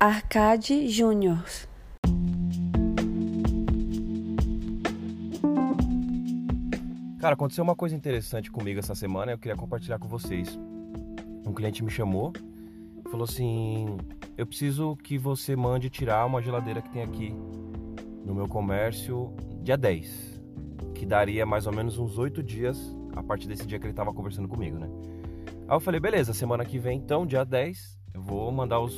Arcade Júnior. Cara, aconteceu uma coisa interessante comigo essa semana, eu queria compartilhar com vocês. Um cliente me chamou, falou assim: "Eu preciso que você mande tirar uma geladeira que tem aqui no meu comércio dia 10, que daria mais ou menos uns oito dias a partir desse dia que ele estava conversando comigo, né? Aí eu falei: "Beleza, semana que vem então, dia 10, eu vou mandar os,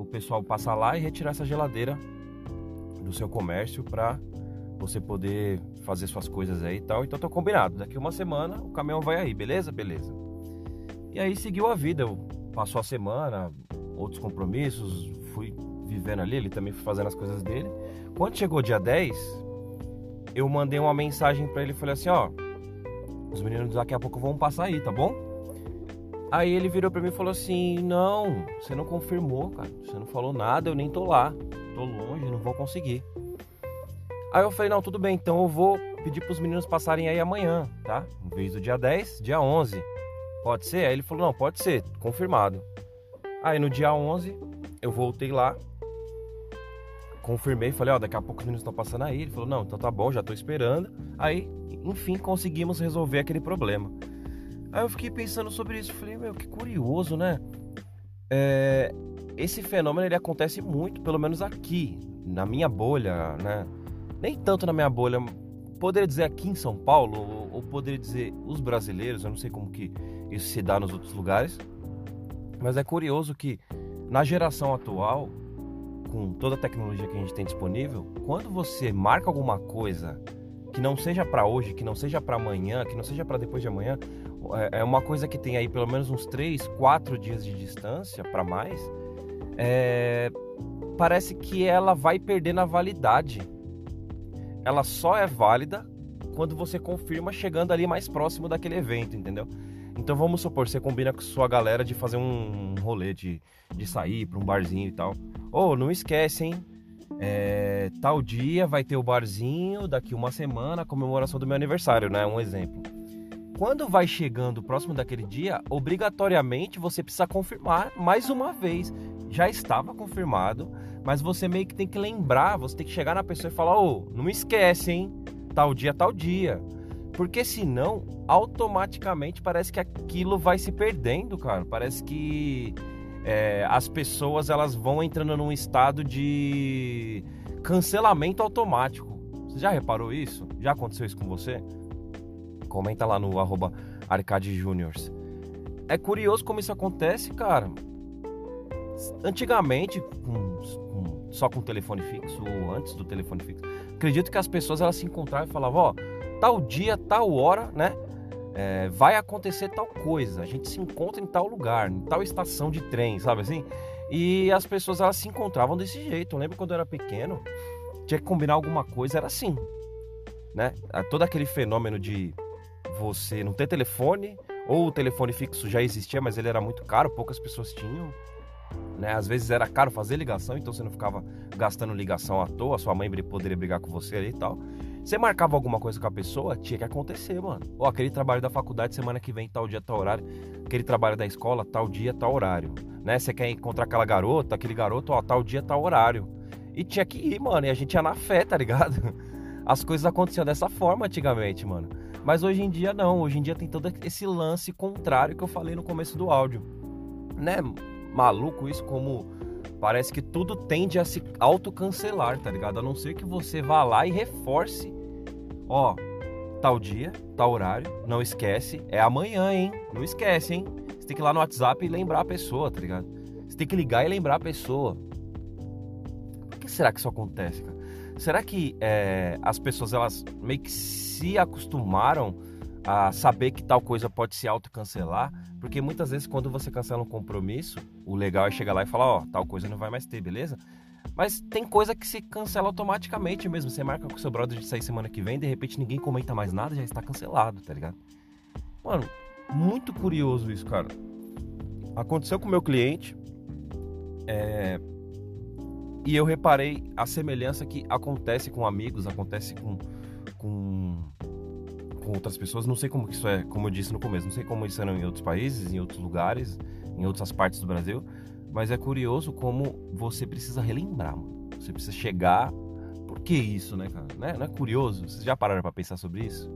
o pessoal passar lá e retirar essa geladeira do seu comércio para você poder fazer suas coisas aí e tal. Então tô combinado. Daqui uma semana o caminhão vai aí, beleza? Beleza. E aí seguiu a vida. Passou a semana, outros compromissos, fui vivendo ali, ele também foi fazendo as coisas dele. Quando chegou dia 10, eu mandei uma mensagem para ele falei assim, ó, os meninos daqui a pouco vão passar aí, tá bom? Aí ele virou para mim e falou assim: "Não, você não confirmou, cara. Você não falou nada, eu nem tô lá. Tô longe, não vou conseguir". Aí eu falei, não, tudo bem, então eu vou pedir para os meninos passarem aí amanhã, tá? Em vez do dia 10, dia 11. Pode ser? Aí ele falou, não, pode ser, confirmado. Aí no dia 11, eu voltei lá, confirmei, falei, ó, daqui a pouco os meninos estão passando aí. Ele falou, não, então tá bom, já tô esperando. Aí, enfim, conseguimos resolver aquele problema. Aí eu fiquei pensando sobre isso, falei, meu, que curioso, né? É, esse fenômeno ele acontece muito, pelo menos aqui, na minha bolha, né? nem tanto na minha bolha, poderia dizer aqui em São Paulo, ou, ou poderia dizer os brasileiros, eu não sei como que isso se dá nos outros lugares, mas é curioso que na geração atual, com toda a tecnologia que a gente tem disponível, quando você marca alguma coisa que não seja para hoje, que não seja para amanhã, que não seja para depois de amanhã, é, é uma coisa que tem aí pelo menos uns 3, 4 dias de distância para mais, é, parece que ela vai perdendo a validade ela só é válida quando você confirma chegando ali mais próximo daquele evento, entendeu? Então vamos supor, você combina com sua galera de fazer um rolê, de, de sair para um barzinho e tal. Ou oh, não esquece, hein? É, tal dia vai ter o barzinho, daqui uma semana, comemoração do meu aniversário, né? Um exemplo. Quando vai chegando próximo daquele dia, obrigatoriamente você precisa confirmar mais uma vez. Já estava confirmado, mas você meio que tem que lembrar, você tem que chegar na pessoa e falar: ô, oh, não esquece, hein? Tal dia, tal dia. Porque senão, automaticamente parece que aquilo vai se perdendo, cara. Parece que é, as pessoas elas vão entrando num estado de cancelamento automático. Você já reparou isso? Já aconteceu isso com você? Comenta lá no arroba Arcade Juniors. É curioso como isso acontece, cara. Antigamente, com, com, só com telefone fixo ou antes do telefone fixo, acredito que as pessoas elas se encontravam e falavam, ó, tal dia, tal hora, né? É, vai acontecer tal coisa, a gente se encontra em tal lugar, em tal estação de trem, sabe assim? E as pessoas elas se encontravam desse jeito. Eu lembro quando eu era pequeno, tinha que combinar alguma coisa, era assim, né? Todo aquele fenômeno de você não ter telefone, ou o telefone fixo já existia, mas ele era muito caro, poucas pessoas tinham. Né? Às vezes era caro fazer ligação, então você não ficava gastando ligação à toa, sua mãe poderia brigar com você ali e tal. Você marcava alguma coisa com a pessoa, tinha que acontecer, mano. Ó, aquele trabalho da faculdade semana que vem, tal dia, tal horário. Aquele trabalho da escola, tal dia, tal horário. Né? Você quer encontrar aquela garota, aquele garoto, ó, tal dia, tal horário. E tinha que ir, mano. E a gente ia na fé, tá ligado? As coisas aconteciam dessa forma antigamente, mano. Mas hoje em dia não. Hoje em dia tem todo esse lance contrário que eu falei no começo do áudio. Né? maluco isso como parece que tudo tende a se autocancelar, tá ligado? A não ser que você vá lá e reforce. Ó, tal dia, tal horário, não esquece, é amanhã, hein? Não esquece, hein? Você tem que ir lá no WhatsApp e lembrar a pessoa, tá ligado? Você tem que ligar e lembrar a pessoa. Por que será que isso acontece, cara? Será que é, as pessoas elas meio que se acostumaram a saber que tal coisa pode se autocancelar, porque muitas vezes quando você cancela um compromisso, o legal é chegar lá e falar, ó, tal coisa não vai mais ter, beleza? Mas tem coisa que se cancela automaticamente mesmo. Você marca com seu brother de sair semana que vem, de repente ninguém comenta mais nada, já está cancelado, tá ligado? Mano, muito curioso isso, cara. Aconteceu com o meu cliente, é... e eu reparei a semelhança que acontece com amigos, acontece com, com com outras pessoas. Não sei como isso é, como eu disse no começo, não sei como isso é em outros países, em outros lugares, em outras partes do Brasil. Mas é curioso como você precisa relembrar, mano. Você precisa chegar. Por que isso, né, cara? Não é, não é curioso? Vocês já pararam para pensar sobre isso?